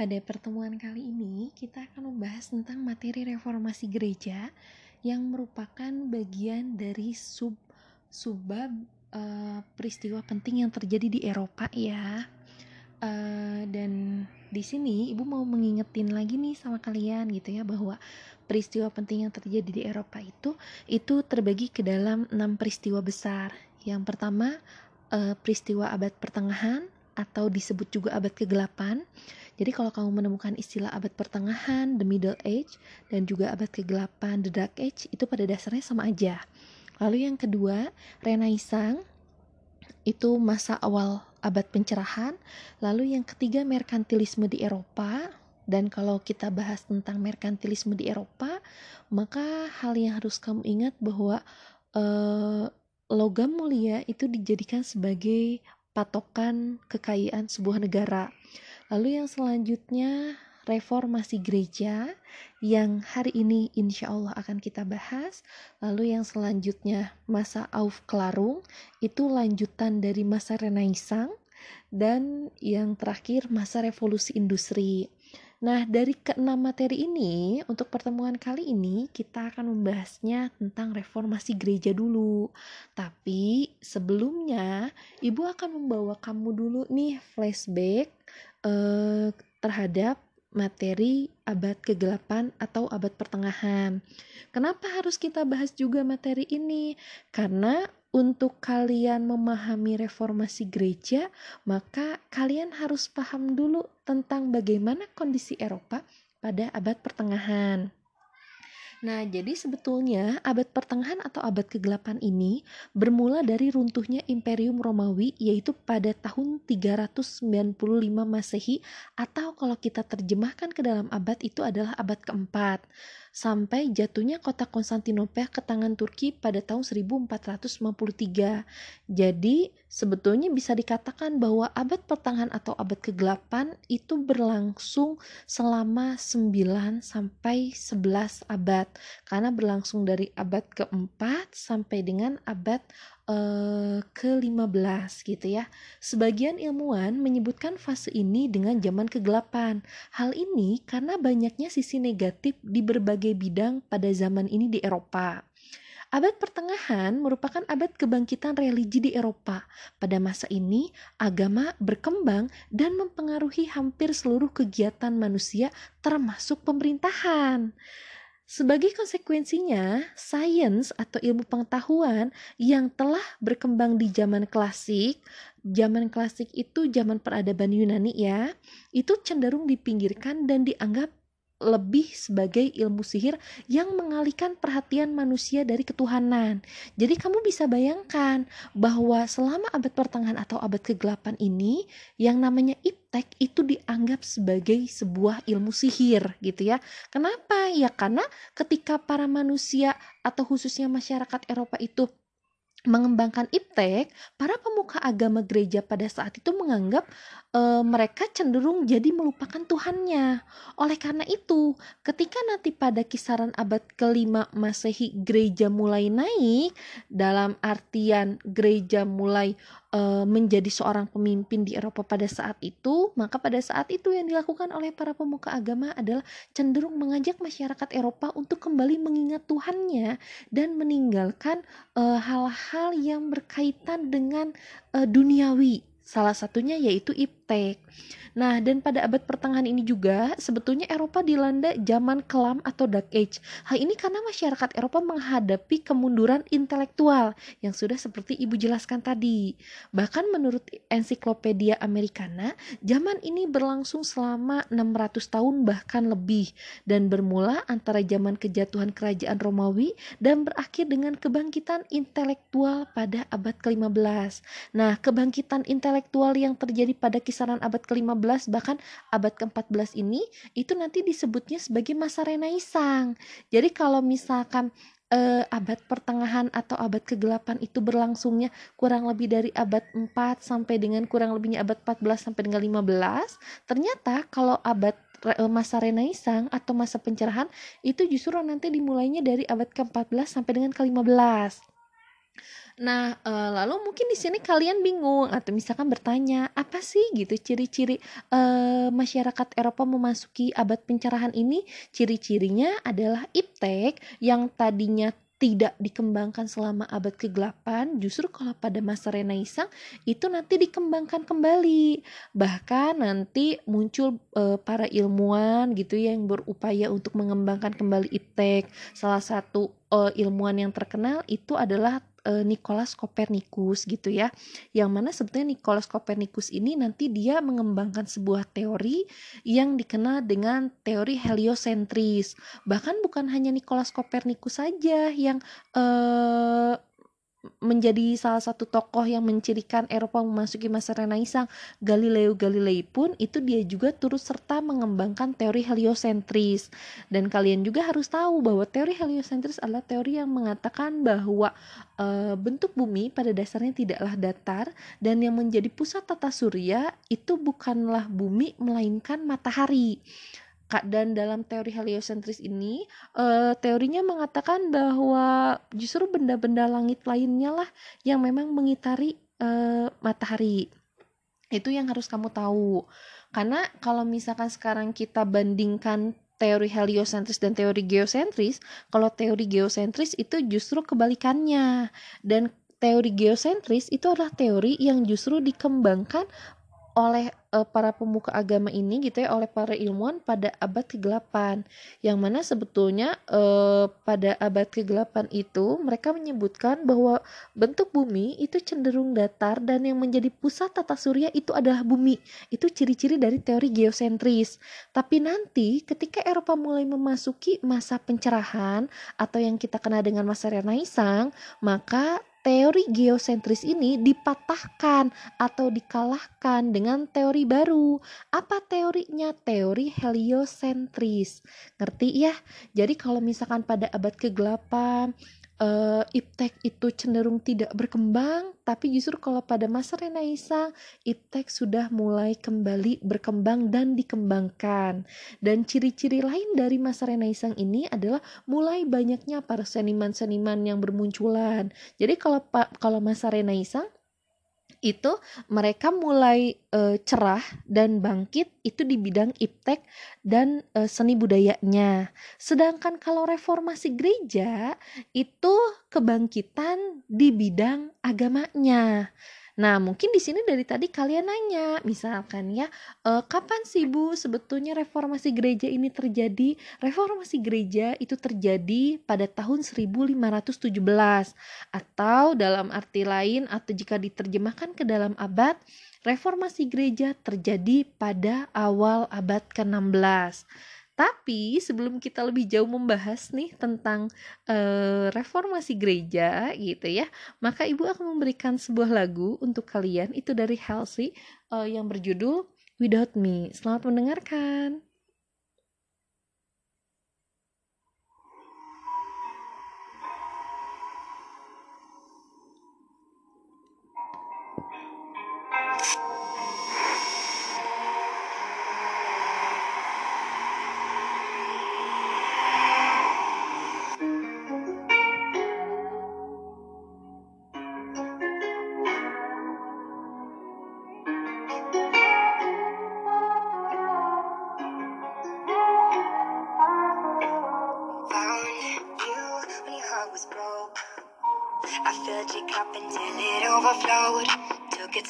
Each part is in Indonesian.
pada pertemuan kali ini kita akan membahas tentang materi reformasi gereja yang merupakan bagian dari sub subbab uh, peristiwa penting yang terjadi di Eropa ya. Uh, dan di sini ibu mau mengingetin lagi nih sama kalian gitu ya bahwa peristiwa penting yang terjadi di Eropa itu itu terbagi ke dalam enam peristiwa besar. Yang pertama uh, peristiwa abad pertengahan atau disebut juga abad kegelapan. Jadi kalau kamu menemukan istilah abad pertengahan, the middle age, dan juga abad kegelapan, the dark age, itu pada dasarnya sama aja. Lalu yang kedua, Renaissance itu masa awal abad pencerahan. Lalu yang ketiga, merkantilisme di Eropa dan kalau kita bahas tentang merkantilisme di Eropa, maka hal yang harus kamu ingat bahwa uh, logam mulia itu dijadikan sebagai patokan kekayaan sebuah negara. Lalu yang selanjutnya reformasi gereja yang hari ini insya Allah akan kita bahas. Lalu yang selanjutnya masa Aufklärung itu lanjutan dari masa Renaissance dan yang terakhir masa revolusi industri. Nah, dari keenam materi ini, untuk pertemuan kali ini kita akan membahasnya tentang reformasi gereja dulu. Tapi sebelumnya, Ibu akan membawa kamu dulu nih flashback eh, terhadap materi abad kegelapan atau abad pertengahan. Kenapa harus kita bahas juga materi ini? Karena untuk kalian memahami reformasi gereja, maka kalian harus paham dulu tentang bagaimana kondisi Eropa pada abad pertengahan. Nah, jadi sebetulnya abad pertengahan atau abad kegelapan ini bermula dari runtuhnya Imperium Romawi yaitu pada tahun 395 Masehi atau kalau kita terjemahkan ke dalam abad itu adalah abad keempat sampai jatuhnya kota Konstantinopel ke tangan Turki pada tahun 1453. Jadi, sebetulnya bisa dikatakan bahwa abad pertengahan atau abad kegelapan itu berlangsung selama 9 sampai 11 abad karena berlangsung dari abad keempat sampai dengan abad uh, ke-15 gitu ya. Sebagian ilmuwan menyebutkan fase ini dengan zaman kegelapan. Hal ini karena banyaknya sisi negatif di berbagai bidang pada zaman ini di Eropa. Abad pertengahan merupakan abad kebangkitan religi di Eropa. Pada masa ini, agama berkembang dan mempengaruhi hampir seluruh kegiatan manusia termasuk pemerintahan. Sebagai konsekuensinya, sains atau ilmu pengetahuan yang telah berkembang di zaman klasik, zaman klasik itu zaman peradaban Yunani ya, itu cenderung dipinggirkan dan dianggap lebih sebagai ilmu sihir yang mengalihkan perhatian manusia dari ketuhanan. Jadi kamu bisa bayangkan bahwa selama abad pertengahan atau abad kegelapan ini yang namanya iptek itu dianggap sebagai sebuah ilmu sihir gitu ya. Kenapa? Ya karena ketika para manusia atau khususnya masyarakat Eropa itu mengembangkan iptek, para pemuka agama gereja pada saat itu menganggap e, mereka cenderung jadi melupakan Tuhannya. Oleh karena itu, ketika nanti pada kisaran abad kelima Masehi gereja mulai naik, dalam artian gereja mulai e, menjadi seorang pemimpin di Eropa pada saat itu, maka pada saat itu yang dilakukan oleh para pemuka agama adalah cenderung mengajak masyarakat Eropa untuk kembali mengingat Tuhannya dan meninggalkan eh, hal-hal yang berkaitan dengan e, duniawi. Salah satunya yaitu iptek. Nah, dan pada abad pertengahan ini juga sebetulnya Eropa dilanda zaman kelam atau dark age. Hal ini karena masyarakat Eropa menghadapi kemunduran intelektual yang sudah seperti Ibu jelaskan tadi. Bahkan menurut ensiklopedia Americana, zaman ini berlangsung selama 600 tahun bahkan lebih dan bermula antara zaman kejatuhan kerajaan Romawi dan berakhir dengan kebangkitan intelektual pada abad ke-15. Nah, kebangkitan intelektual yang terjadi pada kisaran abad ke-15 bahkan abad ke-14 ini itu nanti disebutnya sebagai masa Renaissance. Jadi kalau misalkan eh, abad pertengahan atau abad kegelapan itu berlangsungnya kurang lebih dari abad 4 sampai dengan kurang lebihnya abad 14 sampai dengan 15, ternyata kalau abad eh, masa Renaissance atau masa pencerahan itu justru nanti dimulainya dari abad ke-14 sampai dengan ke-15. Nah, uh, lalu mungkin di sini kalian bingung atau misalkan bertanya, apa sih gitu ciri-ciri uh, masyarakat Eropa memasuki abad pencerahan ini? Ciri-cirinya adalah iptek yang tadinya tidak dikembangkan selama abad ke-8, justru kalau pada masa Renaissance itu nanti dikembangkan kembali. Bahkan nanti muncul e, para ilmuwan gitu ya yang berupaya untuk mengembangkan kembali iptek. Salah satu e, ilmuwan yang terkenal itu adalah uh, Nicholas Copernicus gitu ya. Yang mana sebetulnya Nicholas Copernicus ini nanti dia mengembangkan sebuah teori yang dikenal dengan teori heliosentris. Bahkan bukan hanya Nicholas Copernicus saja yang uh, menjadi salah satu tokoh yang mencirikan Eropa memasuki masa Renaissance, Galileo Galilei pun itu dia juga turut serta mengembangkan teori heliosentris. Dan kalian juga harus tahu bahwa teori heliosentris adalah teori yang mengatakan bahwa e, bentuk bumi pada dasarnya tidaklah datar dan yang menjadi pusat tata surya itu bukanlah bumi melainkan matahari dan dalam teori heliosentris ini uh, teorinya mengatakan bahwa justru benda-benda langit lainnya lah yang memang mengitari uh, matahari. Itu yang harus kamu tahu. Karena kalau misalkan sekarang kita bandingkan teori heliosentris dan teori geosentris kalau teori geosentris itu justru kebalikannya. Dan teori geosentris itu adalah teori yang justru dikembangkan oleh uh, para pemuka agama ini gitu ya oleh para ilmuwan pada abad ke-8 yang mana sebetulnya uh, pada abad ke-8 itu mereka menyebutkan bahwa bentuk bumi itu cenderung datar dan yang menjadi pusat tata surya itu adalah bumi. Itu ciri-ciri dari teori geosentris. Tapi nanti ketika Eropa mulai memasuki masa pencerahan atau yang kita kenal dengan masa Renaissance maka teori geosentris ini dipatahkan atau dikalahkan dengan teori baru. Apa teorinya? Teori heliosentris. Ngerti ya? Jadi kalau misalkan pada abad ke-8 uh, iptek itu cenderung tidak berkembang, tapi justru kalau pada masa Renaissance, iptek sudah mulai kembali berkembang dan dikembangkan. Dan ciri-ciri lain dari masa Renaissance ini adalah mulai banyaknya para seniman-seniman yang bermunculan. Jadi kalau kalau masa Renaissance itu mereka mulai uh, cerah dan bangkit itu di bidang iptek dan uh, seni budayanya. Sedangkan kalau reformasi gereja itu kebangkitan di bidang agamanya. Nah, mungkin di sini dari tadi kalian nanya, misalkan ya, e, kapan sih Bu sebetulnya reformasi gereja ini terjadi? Reformasi gereja itu terjadi pada tahun 1517 atau dalam arti lain atau jika diterjemahkan ke dalam abad, reformasi gereja terjadi pada awal abad ke-16. Tapi sebelum kita lebih jauh membahas nih tentang uh, reformasi gereja gitu ya, maka ibu akan memberikan sebuah lagu untuk kalian itu dari Halsey uh, yang berjudul Without Me. Selamat mendengarkan.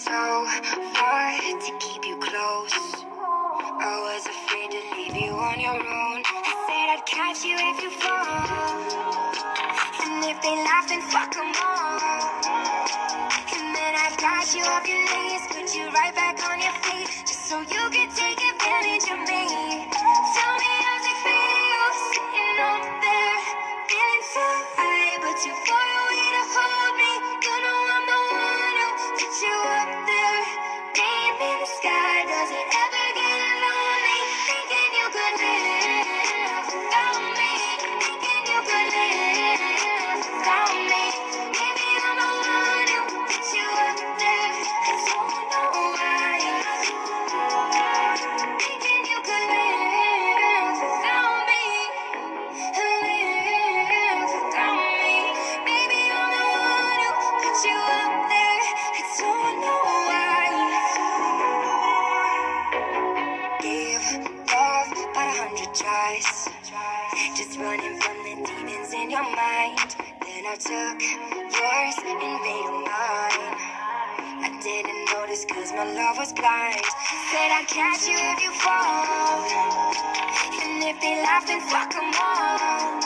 so hard to keep mind. Then I took yours and made them mine. I didn't notice cause my love was blind. Said I'd catch you if you fall. And if they laugh, then fuck them all.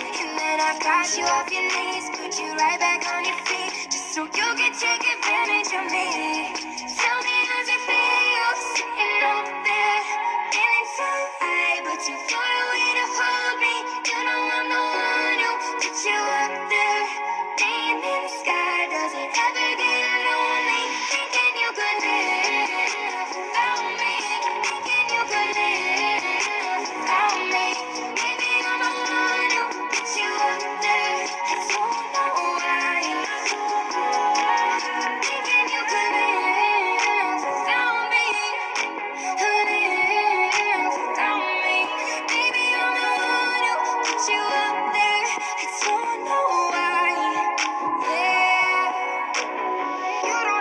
And then I got you off your knees, put you right back on your feet. Just so you can take advantage of me.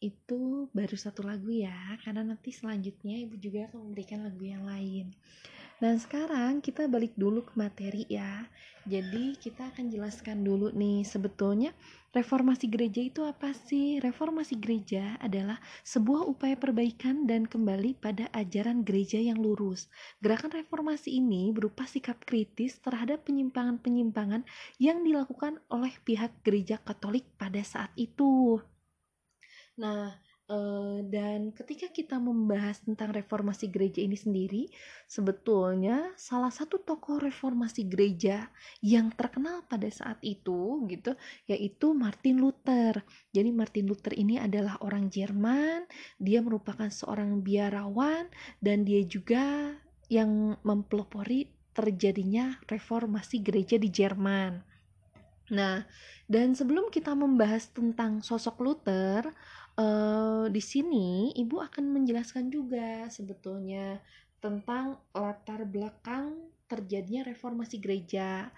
itu baru satu lagu ya, karena nanti selanjutnya ibu juga akan memberikan lagu yang lain. Dan sekarang kita balik dulu ke materi ya. Jadi kita akan jelaskan dulu nih sebetulnya reformasi gereja itu apa sih? Reformasi gereja adalah sebuah upaya perbaikan dan kembali pada ajaran gereja yang lurus. Gerakan reformasi ini berupa sikap kritis terhadap penyimpangan-penyimpangan yang dilakukan oleh pihak gereja Katolik pada saat itu. Nah, eh, dan ketika kita membahas tentang reformasi gereja ini sendiri, sebetulnya salah satu tokoh reformasi gereja yang terkenal pada saat itu gitu, yaitu Martin Luther. Jadi Martin Luther ini adalah orang Jerman, dia merupakan seorang biarawan dan dia juga yang mempelopori terjadinya reformasi gereja di Jerman. Nah, dan sebelum kita membahas tentang sosok Luther, eh, di sini ibu akan menjelaskan juga sebetulnya tentang latar belakang terjadinya reformasi gereja.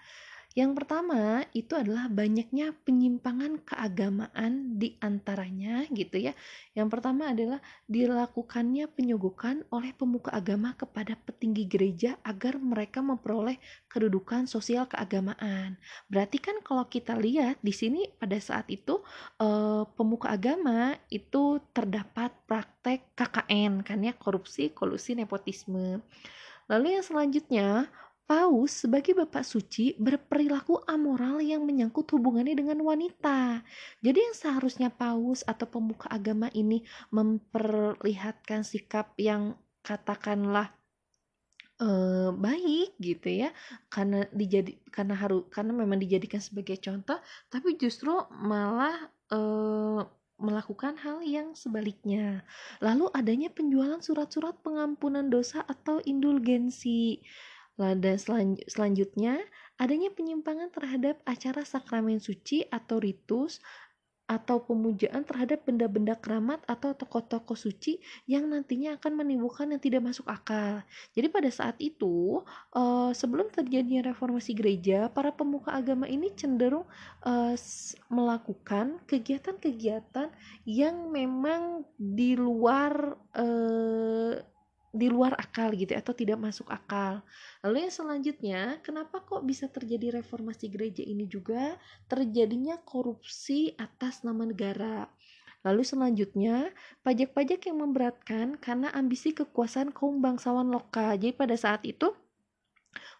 Yang pertama itu adalah banyaknya penyimpangan keagamaan di antaranya gitu ya. Yang pertama adalah dilakukannya penyogokan oleh pemuka agama kepada petinggi gereja agar mereka memperoleh kedudukan sosial keagamaan. Berarti kan kalau kita lihat di sini pada saat itu eh, pemuka agama itu terdapat praktek KKN kan ya korupsi, kolusi, nepotisme. Lalu yang selanjutnya Paus sebagai bapak suci berperilaku amoral yang menyangkut hubungannya dengan wanita. Jadi yang seharusnya Paus atau pemuka agama ini memperlihatkan sikap yang katakanlah eh, baik gitu ya karena dijadi karena harus karena memang dijadikan sebagai contoh tapi justru malah eh, melakukan hal yang sebaliknya lalu adanya penjualan surat-surat pengampunan dosa atau indulgensi Lah, dan selan- selanjutnya adanya penyimpangan terhadap acara sakramen suci atau ritus atau pemujaan terhadap benda-benda keramat atau tokoh-tokoh suci yang nantinya akan menimbulkan yang tidak masuk akal. Jadi pada saat itu, eh, sebelum terjadinya reformasi gereja, para pemuka agama ini cenderung eh, melakukan kegiatan-kegiatan yang memang di luar eh, di luar akal gitu atau tidak masuk akal. Lalu yang selanjutnya, kenapa kok bisa terjadi reformasi gereja ini juga terjadinya korupsi atas nama negara? Lalu selanjutnya, pajak-pajak yang memberatkan karena ambisi kekuasaan kaum bangsawan lokal. Jadi pada saat itu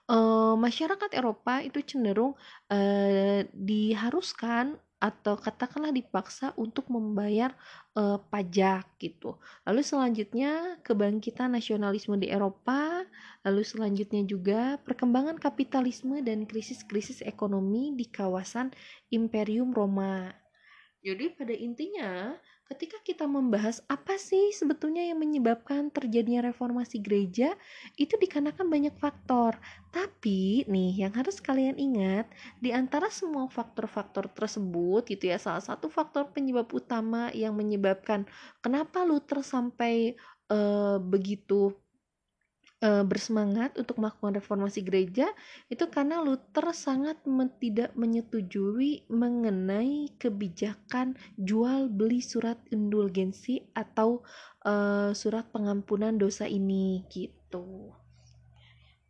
eh, masyarakat Eropa itu cenderung eh, diharuskan atau katakanlah dipaksa untuk membayar eh, pajak gitu. Lalu selanjutnya kebangkitan nasionalisme di Eropa, lalu selanjutnya juga perkembangan kapitalisme dan krisis-krisis ekonomi di kawasan Imperium Roma. Jadi pada intinya ketika kita membahas apa sih sebetulnya yang menyebabkan terjadinya reformasi gereja, itu dikarenakan banyak faktor. Tapi nih yang harus kalian ingat, di antara semua faktor-faktor tersebut gitu ya, salah satu faktor penyebab utama yang menyebabkan kenapa Luther sampai uh, begitu uh, bersemangat untuk melakukan reformasi gereja itu karena Luther sangat men tidak menyetujui mengenai kebijakan jual beli surat indulgensi atau uh, surat pengampunan dosa ini gitu.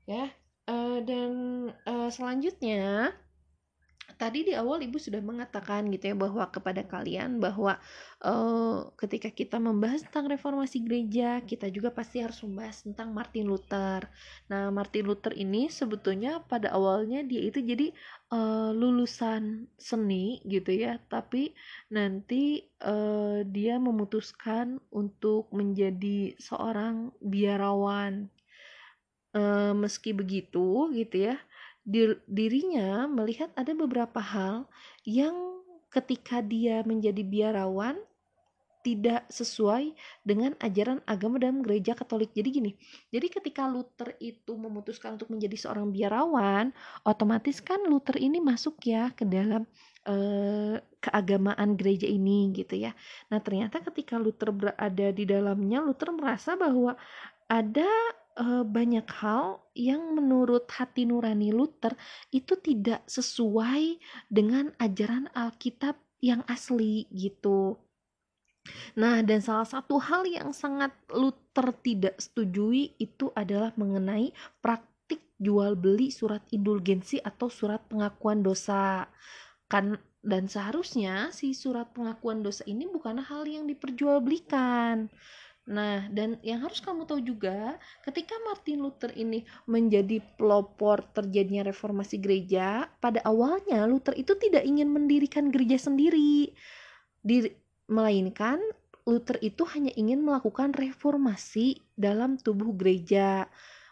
Ya uh, dan uh, selanjutnya tadi di awal ibu sudah mengatakan gitu ya bahwa kepada kalian bahwa uh, ketika kita membahas tentang reformasi gereja kita juga pasti harus membahas tentang Martin Luther. Nah Martin Luther ini sebetulnya pada awalnya dia itu jadi uh, lulusan seni gitu ya tapi nanti uh, dia memutuskan untuk menjadi seorang biarawan. Uh, meski begitu gitu ya dirinya melihat ada beberapa hal yang ketika dia menjadi biarawan tidak sesuai dengan ajaran agama dalam gereja Katolik. Jadi gini, jadi ketika Luther itu memutuskan untuk menjadi seorang biarawan, otomatis kan Luther ini masuk ya ke dalam eh, keagamaan gereja ini gitu ya. Nah, ternyata ketika Luther berada di dalamnya, Luther merasa bahwa ada uh, banyak hal yang menurut hati nurani Luther itu tidak sesuai dengan ajaran Alkitab yang asli gitu. Nah, dan salah satu hal yang sangat Luther tidak setujui itu adalah mengenai praktik jual beli surat indulgensi atau surat pengakuan dosa. Kan dan seharusnya si surat pengakuan dosa ini bukan hal yang diperjualbelikan. Nah, dan yang harus kamu tahu juga, ketika Martin Luther ini menjadi pelopor terjadinya reformasi gereja, pada awalnya Luther itu tidak ingin mendirikan gereja sendiri. Di, melainkan Luther itu hanya ingin melakukan reformasi dalam tubuh gereja.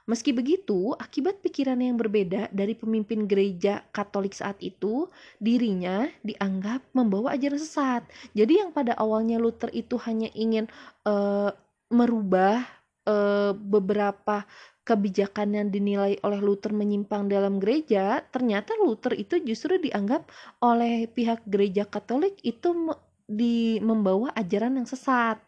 Meski begitu, akibat pikiran yang berbeda dari pemimpin gereja Katolik saat itu, dirinya dianggap membawa ajaran sesat. Jadi yang pada awalnya Luther itu hanya ingin uh, merubah uh, beberapa kebijakan yang dinilai oleh Luther menyimpang dalam gereja, ternyata Luther itu justru dianggap oleh pihak gereja Katolik itu di membawa ajaran yang sesat.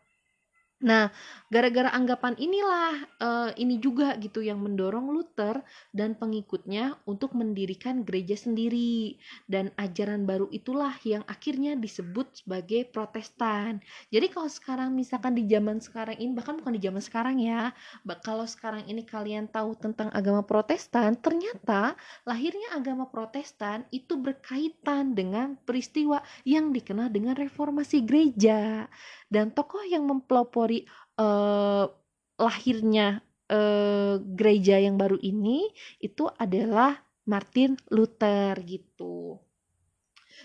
Nah, gara-gara anggapan inilah uh, ini juga gitu yang mendorong Luther dan pengikutnya untuk mendirikan gereja sendiri dan ajaran baru itulah yang akhirnya disebut sebagai Protestan. Jadi kalau sekarang misalkan di zaman sekarang ini bahkan bukan di zaman sekarang ya, kalau sekarang ini kalian tahu tentang agama Protestan, ternyata lahirnya agama Protestan itu berkaitan dengan peristiwa yang dikenal dengan reformasi gereja dan tokoh yang mempelopori uh, lahirnya uh, gereja yang baru ini itu adalah Martin Luther gitu.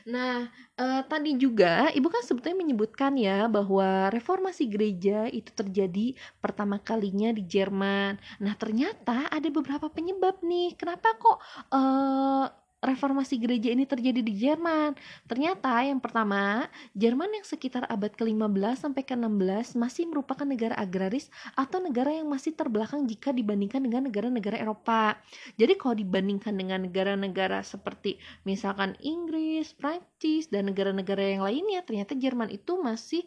Nah, uh, tadi juga Ibu kan sebetulnya menyebutkan ya bahwa reformasi gereja itu terjadi pertama kalinya di Jerman. Nah, ternyata ada beberapa penyebab nih. Kenapa kok uh, reformasi gereja ini terjadi di Jerman. Ternyata yang pertama, Jerman yang sekitar abad ke-15 sampai ke-16 masih merupakan negara agraris atau negara yang masih terbelakang jika dibandingkan dengan negara-negara Eropa. Jadi kalau dibandingkan dengan negara-negara seperti misalkan Inggris, Prancis dan negara-negara yang lainnya, ternyata Jerman itu masih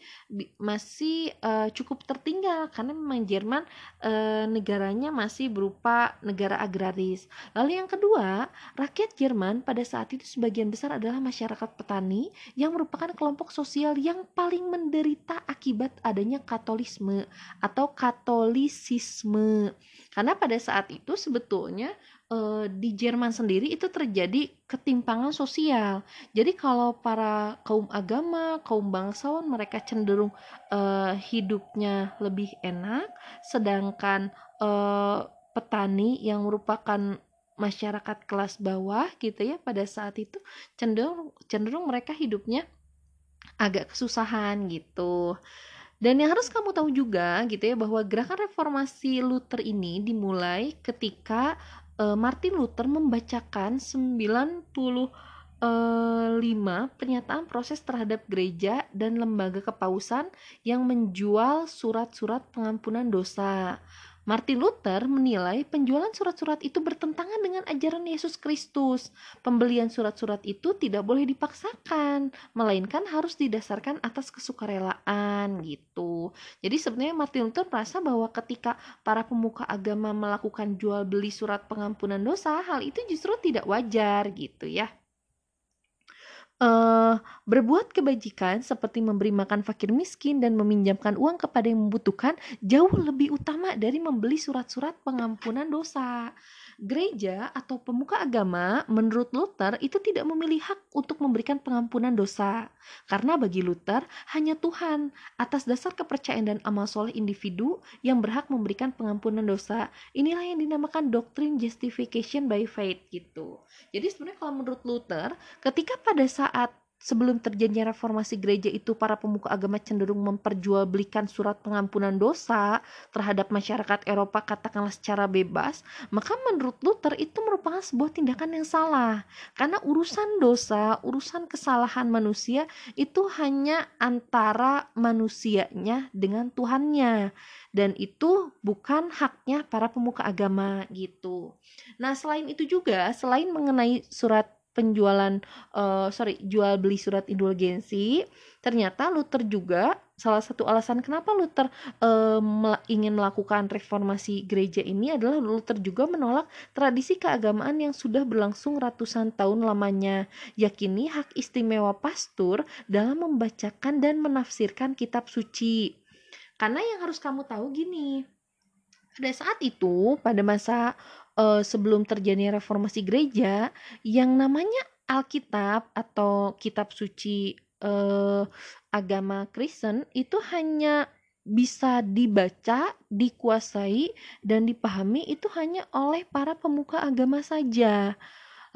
masih uh, cukup tertinggal karena memang Jerman uh, negaranya masih berupa negara agraris. Lalu yang kedua, rakyat Jerman Jerman pada saat itu sebagian besar adalah masyarakat petani yang merupakan kelompok sosial yang paling menderita akibat adanya katolisme atau katolisisme. Karena pada saat itu sebetulnya eh, di Jerman sendiri itu terjadi ketimpangan sosial. Jadi kalau para kaum agama, kaum bangsawan mereka cenderung uh, hidupnya lebih enak, sedangkan uh, petani yang merupakan masyarakat kelas bawah gitu ya pada saat itu cenderung cenderung mereka hidupnya agak kesusahan gitu. Dan yang harus kamu tahu juga gitu ya bahwa gerakan reformasi Luther ini dimulai ketika uh, Martin Luther membacakan 90 eh, 5 pernyataan proses terhadap gereja dan lembaga kepausan yang menjual surat-surat pengampunan dosa. Martin Luther menilai penjualan surat-surat itu bertentangan dengan ajaran Yesus Kristus. Pembelian surat-surat itu tidak boleh dipaksakan, melainkan harus didasarkan atas kesukarelaan gitu. Jadi sebenarnya Martin Luther merasa bahwa ketika para pemuka agama melakukan jual beli surat pengampunan dosa, hal itu justru tidak wajar gitu ya uh, berbuat kebajikan seperti memberi makan fakir miskin dan meminjamkan uang kepada yang membutuhkan jauh lebih utama dari membeli surat-surat pengampunan dosa gereja atau pemuka agama menurut Luther itu tidak memilih hak untuk memberikan pengampunan dosa. Karena bagi Luther hanya Tuhan atas dasar kepercayaan dan amal soleh individu yang berhak memberikan pengampunan dosa. Inilah yang dinamakan doktrin justification by faith gitu. Jadi sebenarnya kalau menurut Luther ketika pada saat sebelum terjadinya reformasi gereja itu para pemuka agama cenderung memperjualbelikan surat pengampunan dosa terhadap masyarakat Eropa katakanlah secara bebas, maka menurut Luther itu merupakan sebuah tindakan yang salah. Karena urusan dosa, urusan kesalahan manusia itu hanya antara manusianya dengan Tuhannya dan itu bukan haknya para pemuka agama gitu. Nah, selain itu juga, selain mengenai surat penjualan uh, sorry jual beli surat indulgensi. Ternyata Luther juga salah satu alasan kenapa Luther mel ingin melakukan reformasi gereja ini adalah Luther juga menolak tradisi keagamaan yang sudah berlangsung ratusan tahun lamanya yakini hak istimewa pastor dalam membacakan dan menafsirkan kitab suci. Karena yang harus kamu tahu gini pada saat itu pada masa uh, sebelum terjadi reformasi gereja yang namanya Alkitab atau kitab suci uh, agama Kristen itu hanya bisa dibaca, dikuasai, dan dipahami itu hanya oleh para pemuka agama saja.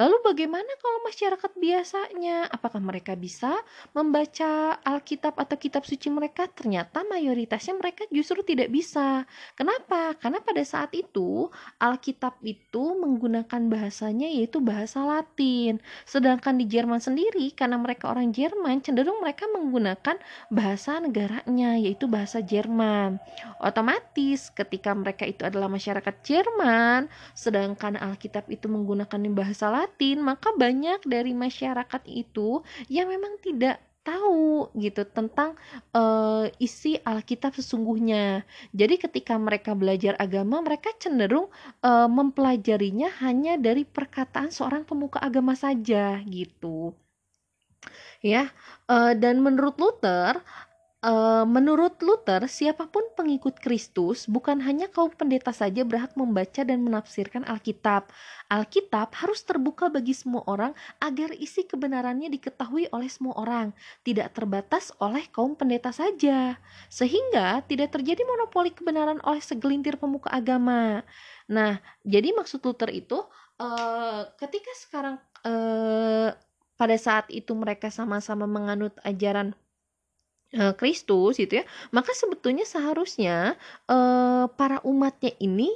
Lalu bagaimana kalau masyarakat biasanya? Apakah mereka bisa membaca Alkitab atau kitab suci mereka? Ternyata mayoritasnya mereka justru tidak bisa. Kenapa? Karena pada saat itu Alkitab itu menggunakan bahasanya yaitu bahasa Latin. Sedangkan di Jerman sendiri karena mereka orang Jerman cenderung mereka menggunakan bahasa negaranya yaitu bahasa Jerman. Otomatis ketika mereka itu adalah masyarakat Jerman sedangkan Alkitab itu menggunakan bahasa Latin Latin, maka banyak dari masyarakat itu yang memang tidak tahu gitu tentang uh, isi Alkitab sesungguhnya. Jadi ketika mereka belajar agama, mereka cenderung uh, mempelajarinya hanya dari perkataan seorang pemuka agama saja gitu. Ya, uh, dan menurut Luther Uh, menurut Luther, siapa pun pengikut Kristus, bukan hanya kaum pendeta saja berhak membaca dan menafsirkan Alkitab. Alkitab harus terbuka bagi semua orang agar isi kebenarannya diketahui oleh semua orang, tidak terbatas oleh kaum pendeta saja, sehingga tidak terjadi monopoli kebenaran oleh segelintir pemuka agama. Nah, jadi maksud Luther itu, uh, ketika sekarang uh, pada saat itu mereka sama-sama menganut ajaran Eh, Kristus gitu ya maka sebetulnya seharusnya uh, para umatnya ini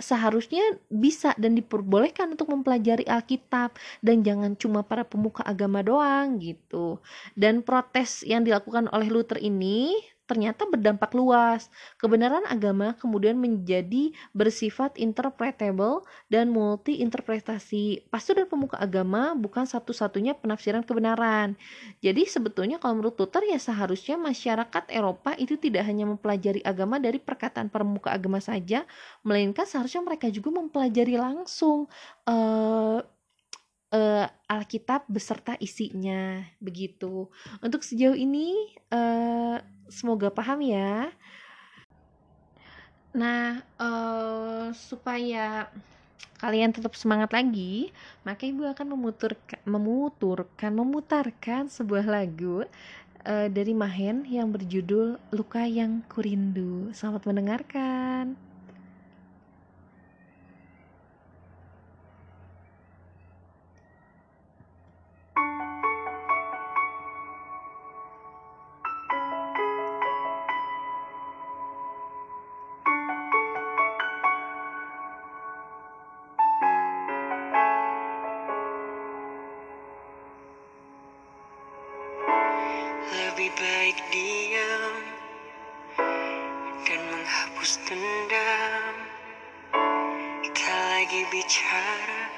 seharusnya bisa dan diperbolehkan untuk mempelajari Alkitab dan jangan cuma para pemuka agama doang gitu. Dan protes yang dilakukan oleh Luther ini ternyata berdampak luas. Kebenaran agama kemudian menjadi bersifat interpretable dan multi-interpretasi. Pastor dan pemuka agama bukan satu-satunya penafsiran kebenaran. Jadi sebetulnya kalau menurut Luther ya seharusnya masyarakat Eropa itu tidak hanya mempelajari agama dari perkataan pemuka agama saja, melainkan seharusnya mereka juga mempelajari langsung uh, uh, Alkitab beserta isinya begitu. Untuk sejauh ini uh, semoga paham ya. Nah, uh, supaya kalian tetap semangat lagi, maka ibu akan memuturkan, memuturkan, memutarkan sebuah lagu uh, dari Mahen yang berjudul Luka yang Kurindu. Selamat mendengarkan. Bicara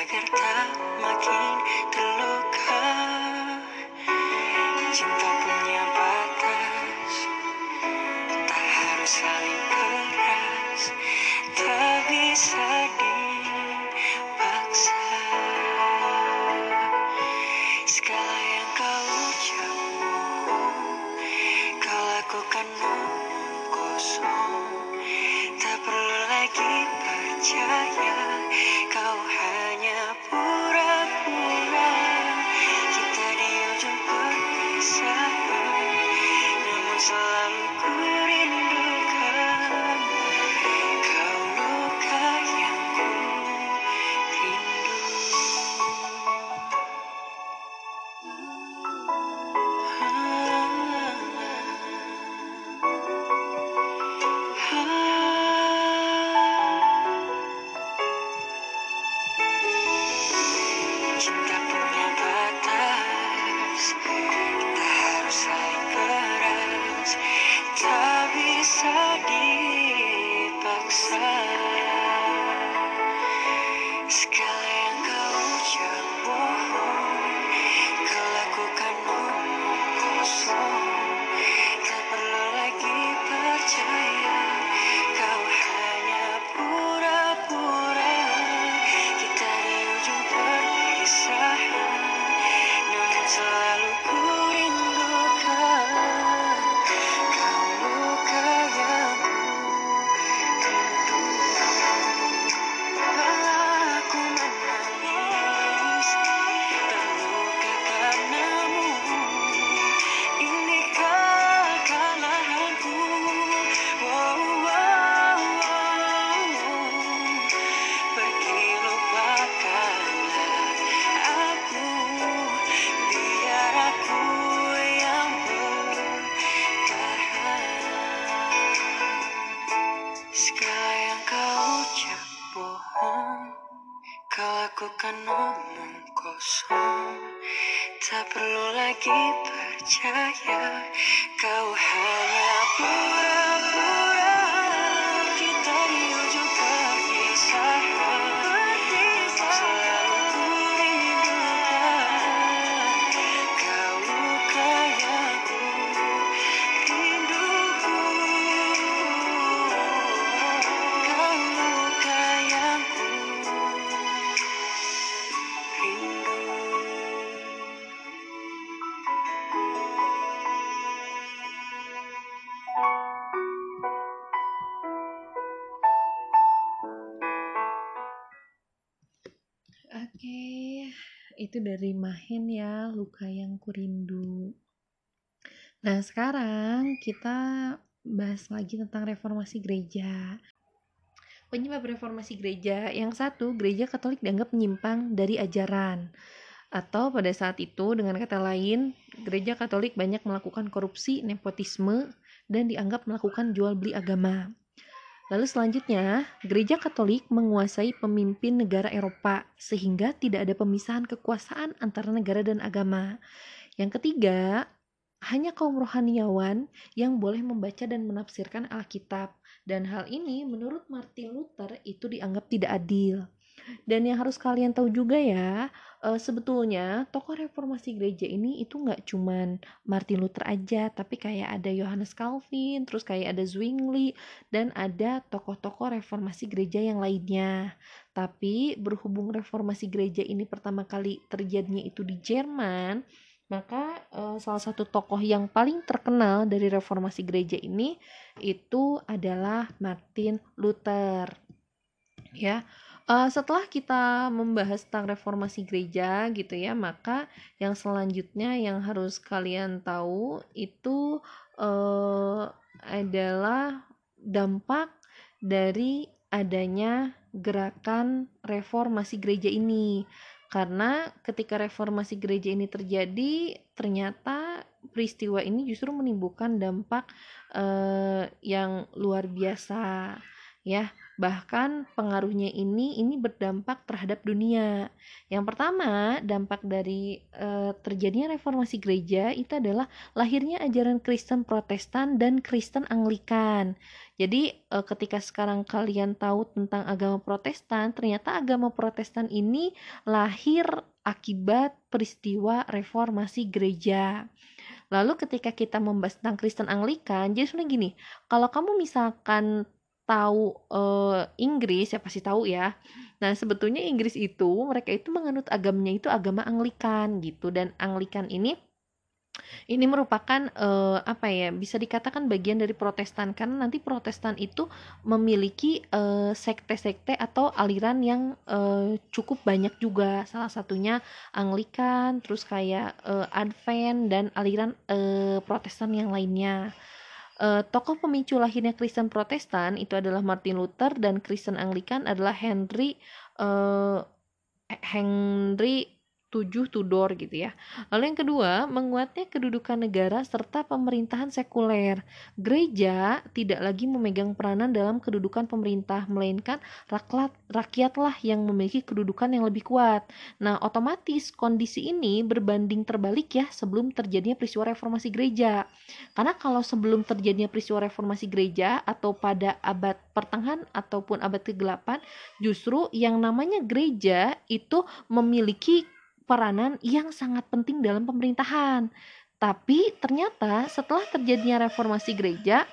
agar tak makin terluka. Bisa dipaksa. Itu dari Mahen ya, luka yang kurindu. Nah, sekarang kita bahas lagi tentang reformasi gereja. Penyebab reformasi gereja yang satu, gereja Katolik dianggap menyimpang dari ajaran. Atau pada saat itu, dengan kata lain, gereja Katolik banyak melakukan korupsi, nepotisme, dan dianggap melakukan jual beli agama. Lalu selanjutnya, gereja Katolik menguasai pemimpin negara Eropa sehingga tidak ada pemisahan kekuasaan antara negara dan agama. Yang ketiga, hanya kaum rohaniawan yang boleh membaca dan menafsirkan Alkitab. Dan hal ini menurut Martin Luther itu dianggap tidak adil. Dan yang harus kalian tahu juga ya, eh, sebetulnya tokoh reformasi gereja ini itu nggak cuman Martin Luther aja, tapi kayak ada Johannes Calvin, terus kayak ada Zwingli, dan ada tokoh-tokoh reformasi gereja yang lainnya. Tapi berhubung reformasi gereja ini pertama kali terjadinya itu di Jerman, maka eh, salah satu tokoh yang paling terkenal dari reformasi gereja ini itu adalah Martin Luther. Ya, Eh, setelah kita membahas tentang reformasi gereja gitu ya, maka yang selanjutnya yang harus kalian tahu itu eh, adalah dampak dari adanya gerakan reformasi gereja ini. Karena ketika reformasi gereja ini terjadi, ternyata peristiwa ini justru menimbulkan dampak eh, yang luar biasa ya bahkan pengaruhnya ini ini berdampak terhadap dunia. Yang pertama, dampak dari e, terjadinya reformasi gereja itu adalah lahirnya ajaran Kristen Protestan dan Kristen Anglikan. Jadi e, ketika sekarang kalian tahu tentang agama Protestan, ternyata agama Protestan ini lahir akibat peristiwa reformasi gereja. Lalu ketika kita membahas tentang Kristen Anglikan, jadi sebenarnya gini, kalau kamu misalkan tahu uh, Inggris ya pasti tahu ya. Nah, sebetulnya Inggris itu mereka itu menganut agamanya itu agama Anglikan gitu. Dan Anglikan ini ini merupakan uh, apa ya bisa dikatakan bagian dari Protestan. Karena nanti Protestan itu memiliki sekte-sekte uh, atau aliran yang uh, cukup banyak juga. Salah satunya Anglikan terus kayak uh, Advent dan aliran uh, Protestan yang lainnya uh, tokoh pemicu lahirnya Kristen Protestan itu adalah Martin Luther dan Kristen Anglikan adalah Henry uh, Henry tujuh Tudor gitu ya. Lalu yang kedua, menguatnya kedudukan negara serta pemerintahan sekuler. Gereja tidak lagi memegang peranan dalam kedudukan pemerintah, melainkan rakyat rakyatlah yang memiliki kedudukan yang lebih kuat. Nah, otomatis kondisi ini berbanding terbalik ya sebelum terjadinya peristiwa reformasi gereja. Karena kalau sebelum terjadinya peristiwa reformasi gereja atau pada abad pertengahan ataupun abad ke-8, justru yang namanya gereja itu memiliki peranan yang sangat penting dalam pemerintahan. Tapi ternyata setelah terjadinya reformasi gereja,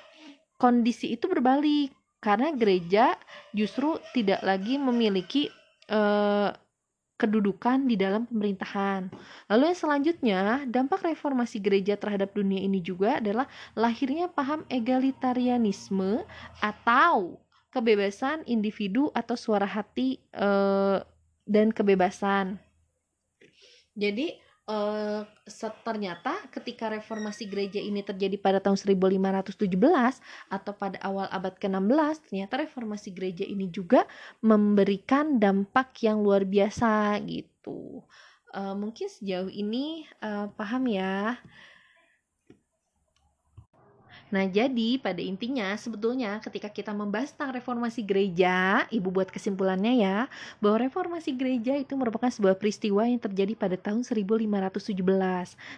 kondisi itu berbalik karena gereja justru tidak lagi memiliki eh, kedudukan di dalam pemerintahan. Lalu yang selanjutnya, dampak reformasi gereja terhadap dunia ini juga adalah lahirnya paham egalitarianisme atau kebebasan individu atau suara hati eh, dan kebebasan. Jadi uh, ternyata ketika reformasi gereja ini terjadi pada tahun 1517 atau pada awal abad ke-16, ternyata reformasi gereja ini juga memberikan dampak yang luar biasa gitu. Uh, mungkin sejauh ini uh, paham ya. Nah, jadi pada intinya sebetulnya ketika kita membahas tentang reformasi gereja, Ibu buat kesimpulannya ya, bahwa reformasi gereja itu merupakan sebuah peristiwa yang terjadi pada tahun 1517.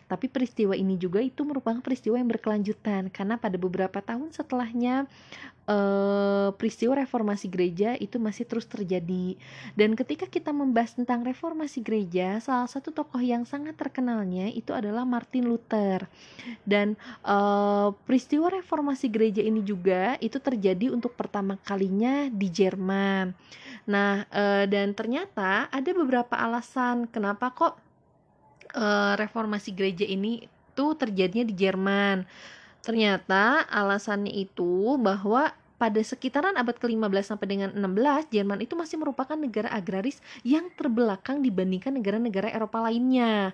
Tapi peristiwa ini juga itu merupakan peristiwa yang berkelanjutan karena pada beberapa tahun setelahnya eh, peristiwa reformasi gereja itu masih terus terjadi. Dan ketika kita membahas tentang reformasi gereja, salah satu tokoh yang sangat terkenalnya itu adalah Martin Luther. Dan eh, peristiwa reformasi gereja ini juga itu terjadi untuk pertama kalinya di Jerman. Nah, e, dan ternyata ada beberapa alasan kenapa kok e, reformasi gereja ini tuh terjadinya di Jerman. Ternyata alasannya itu bahwa pada sekitaran abad ke-15 sampai dengan 16, Jerman itu masih merupakan negara agraris yang terbelakang dibandingkan negara-negara Eropa lainnya.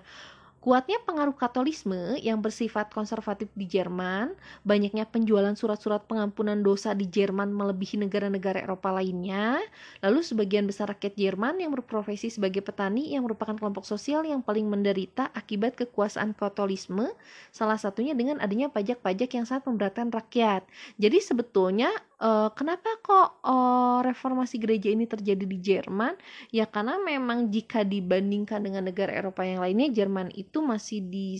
Kuatnya pengaruh Katolisme yang bersifat konservatif di Jerman, banyaknya penjualan surat-surat pengampunan dosa di Jerman melebihi negara-negara Eropa lainnya, lalu sebagian besar rakyat Jerman yang berprofesi sebagai petani yang merupakan kelompok sosial yang paling menderita akibat kekuasaan Katolisme, salah satunya dengan adanya pajak-pajak yang sangat memberatkan rakyat. Jadi sebetulnya uh, kenapa kok uh, reformasi gereja ini terjadi di Jerman? Ya karena memang jika dibandingkan dengan negara Eropa yang lainnya, Jerman itu masih di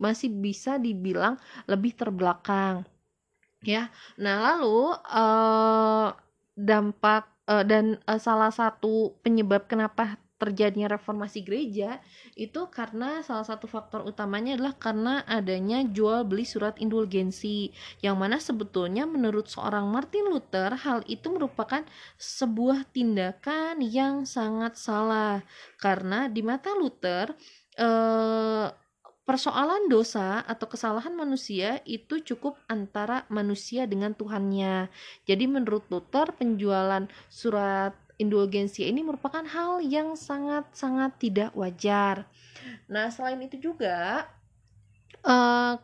masih bisa dibilang lebih terbelakang. Ya, nah lalu uh, dampak uh, dan uh, salah satu penyebab kenapa terjadinya reformasi gereja itu karena salah satu faktor utamanya adalah karena adanya jual beli surat indulgensi yang mana sebetulnya menurut seorang Martin Luther hal itu merupakan sebuah tindakan yang sangat salah karena di mata Luther eh, persoalan dosa atau kesalahan manusia itu cukup antara manusia dengan Tuhannya. Jadi menurut Luther penjualan surat indulgensia ini merupakan hal yang sangat-sangat tidak wajar. Nah, selain itu juga uh,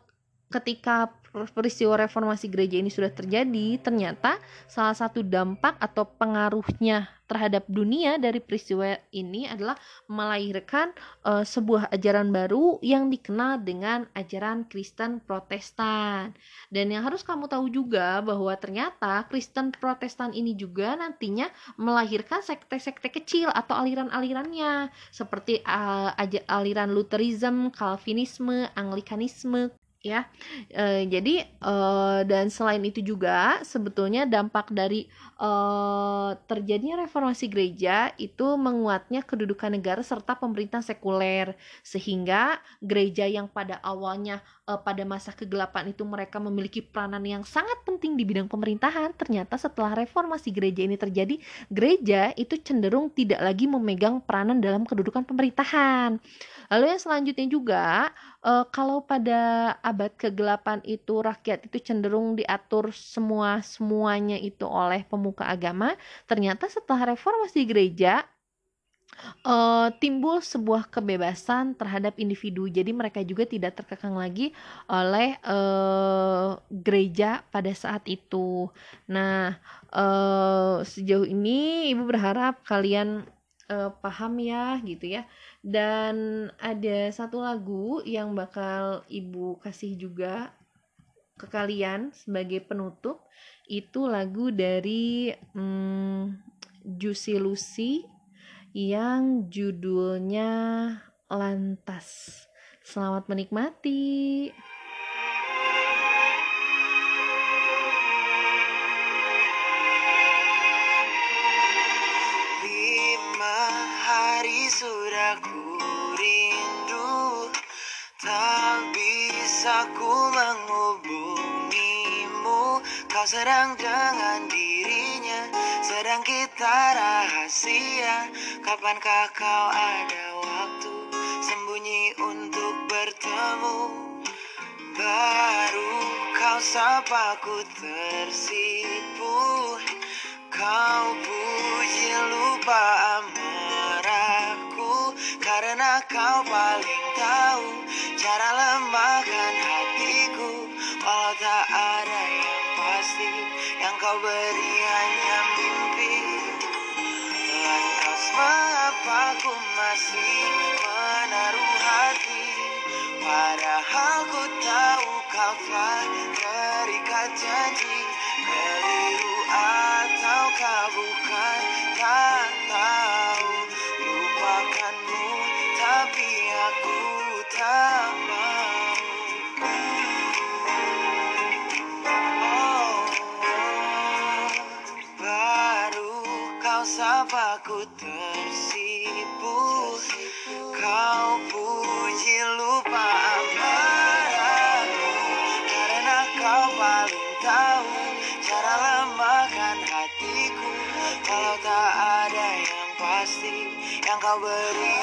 ketika peristiwa reformasi gereja ini sudah terjadi, ternyata salah satu dampak atau pengaruhnya terhadap dunia dari peristiwa ini adalah melahirkan uh, sebuah ajaran baru yang dikenal dengan ajaran Kristen Protestan. Dan yang harus kamu tahu juga bahwa ternyata Kristen Protestan ini juga nantinya melahirkan sekte-sekte kecil atau aliran-alirannya seperti uh, aliran Lutherism, Calvinisme, Anglikanisme, ya. E, jadi e, dan selain itu juga sebetulnya dampak dari e, terjadinya reformasi gereja itu menguatnya kedudukan negara serta pemerintah sekuler sehingga gereja yang pada awalnya e, pada masa kegelapan itu mereka memiliki peranan yang sangat penting di bidang pemerintahan ternyata setelah reformasi gereja ini terjadi gereja itu cenderung tidak lagi memegang peranan dalam kedudukan pemerintahan. Lalu yang selanjutnya juga uh, kalau pada abad kegelapan itu rakyat itu cenderung diatur semua semuanya itu oleh pemuka agama, ternyata setelah reformasi gereja uh, timbul sebuah kebebasan terhadap individu. Jadi mereka juga tidak terkekang lagi oleh uh, gereja pada saat itu. Nah, uh, sejauh ini ibu berharap kalian uh, paham ya gitu ya dan ada satu lagu yang bakal ibu kasih juga ke kalian sebagai penutup itu lagu dari hmm, Juicy Lucy yang judulnya Lantas. Selamat menikmati. Kau sedang dengan dirinya Sedang kita rahasia. Kapankah kau ada waktu Sembunyi untuk bertemu? Baru kau sapa ku tersipu Kau puji lupa amarahku. Karena kau paling tahu Cara lembahkan hatiku Yang kau sapa ku tersipu Kau puji lupa amarahku. Karena kau paling tahu Cara lembahkan hatiku. Kalau tak ada yang pasti Yang kau beri